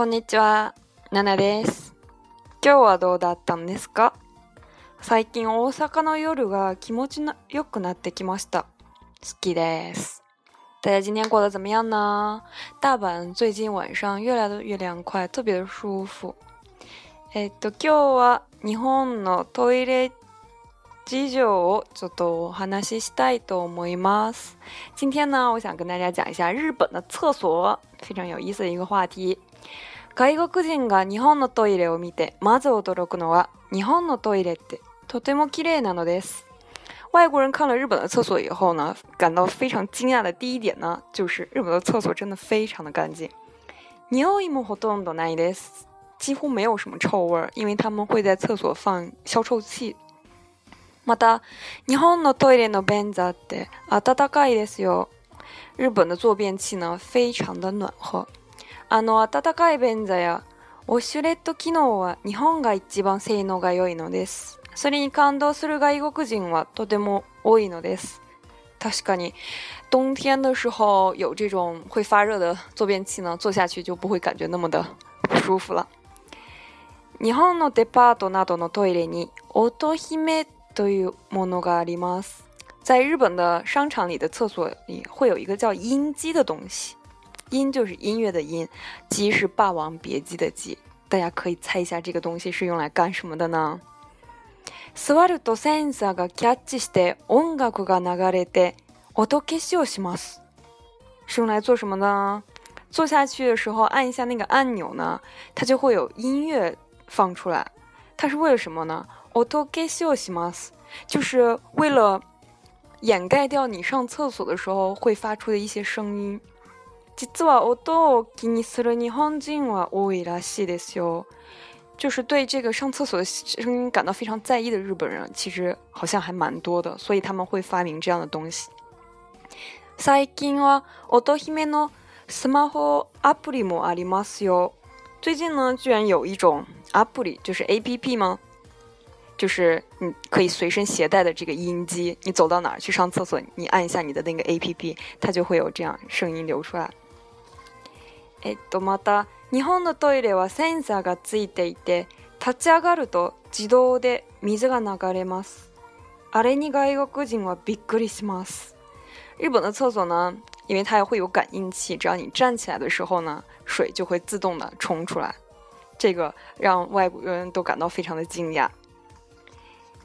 こんにちは、ななです。今日はどうだったんですか最近大阪の夜が気持ちの良くなってきました。好きです。大家今天过得怎么样呢？大阪最近晚上越来越凉快，特别舒服。えっと今日は日本のトイレ事情をちょっとお話ししたいと思います。今天呢，我想跟大家讲一下日本的厕所，非常有意思的一个话题。外国人が日本のトイレを見てまず驚くのは日本のトイレってとても綺麗なのです。外国人看了日本的厕所以后呢，感到非常惊讶的第一点呢，就是日本的厕所真的非常的干净。匂いもほとんどないです，几乎没有什么臭味儿，因为他们会在厕所放消臭器。また、日本のトイレの便座って暖かいですよ。日本的坐便器呢，非常的暖和。あの温かい便座やウォッシュレット機能は日本が一番性能が良いのです。それに感動する外国人はとても多いのです。確かに、冬天の時候有这种会发热的坐便器呢，坐下去就不会感觉那么的不舒服了。日本のデパートなどのトイレに乙姫というものがあります。在日本的商场里的厕所里会有一个叫“音机”的东西。音就是音乐的音，鸡是《霸王别姬》的姬，大家可以猜一下这个东西是用来干什么的呢？スイーセンサーがキャッチして音楽が流れてオトケシします。是用来做什么呢？坐下去的时候按一下那个按钮呢，它就会有音乐放出来。它是为了什么呢？オトケシオします，就是为了掩盖掉你上厕所的时候会发出的一些声音。実は音を気にする日本人は多いらしいですよ。就是对这个上厕所的声音感到非常在意的日本人，其实好像还蛮多的，所以他们会发明这样的东西。最近は音響のスマホアプリもありますよ。最近呢，居然有一种阿布里，就是 A P P 吗？就是你可以随身携带的这个音机，你走到哪儿去上厕所，你按一下你的那个 A P P，它就会有这样声音流出来。えっと、また日本のトイレはセンサーがついていて立ち上がると自動で水が流れますあれに外国人はびっくりします日本の厕所呢因为它也会有感应器，只要你站起来的时候呢，水就会自动的冲出来。这个让外国人都感到非常的惊讶。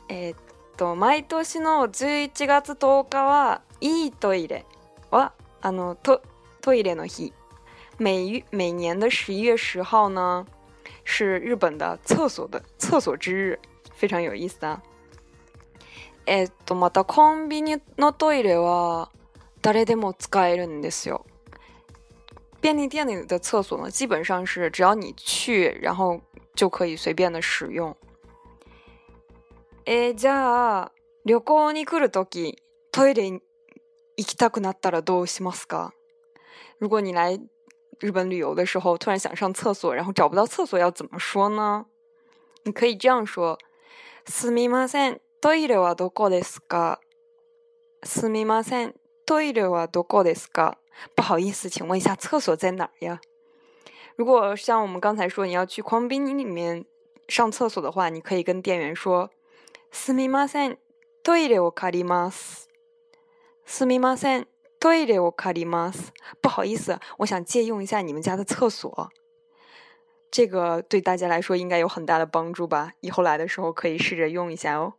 えっと毎年の11月10日はいいトイレはあのトトイレの日每每年的十一月十号呢，是日本的厕所的厕所之日，非常有意思啊。えっとまたコンビニのトイレは誰でも使えるんですよ。便利店的厕所呢，基本上是只要你去，然后就可以随便的使用。えじゃあ旅行に来るときトイレ行きたくなったらどうしますか。旅行以来日本旅游的时候，突然想上厕所，然后找不到厕所，要怎么说呢？你可以这样说：すみません、トイレはどこですか。すみません、トイレはどこですか。不好意思，请问一下厕所在哪儿呀？如果像我们刚才说，你要去狂冰里面上厕所的话，你可以跟店员说：すみません、トイレをかります。すみません。对的，我卡利马斯，不好意思，我想借用一下你们家的厕所。这个对大家来说应该有很大的帮助吧？以后来的时候可以试着用一下哦。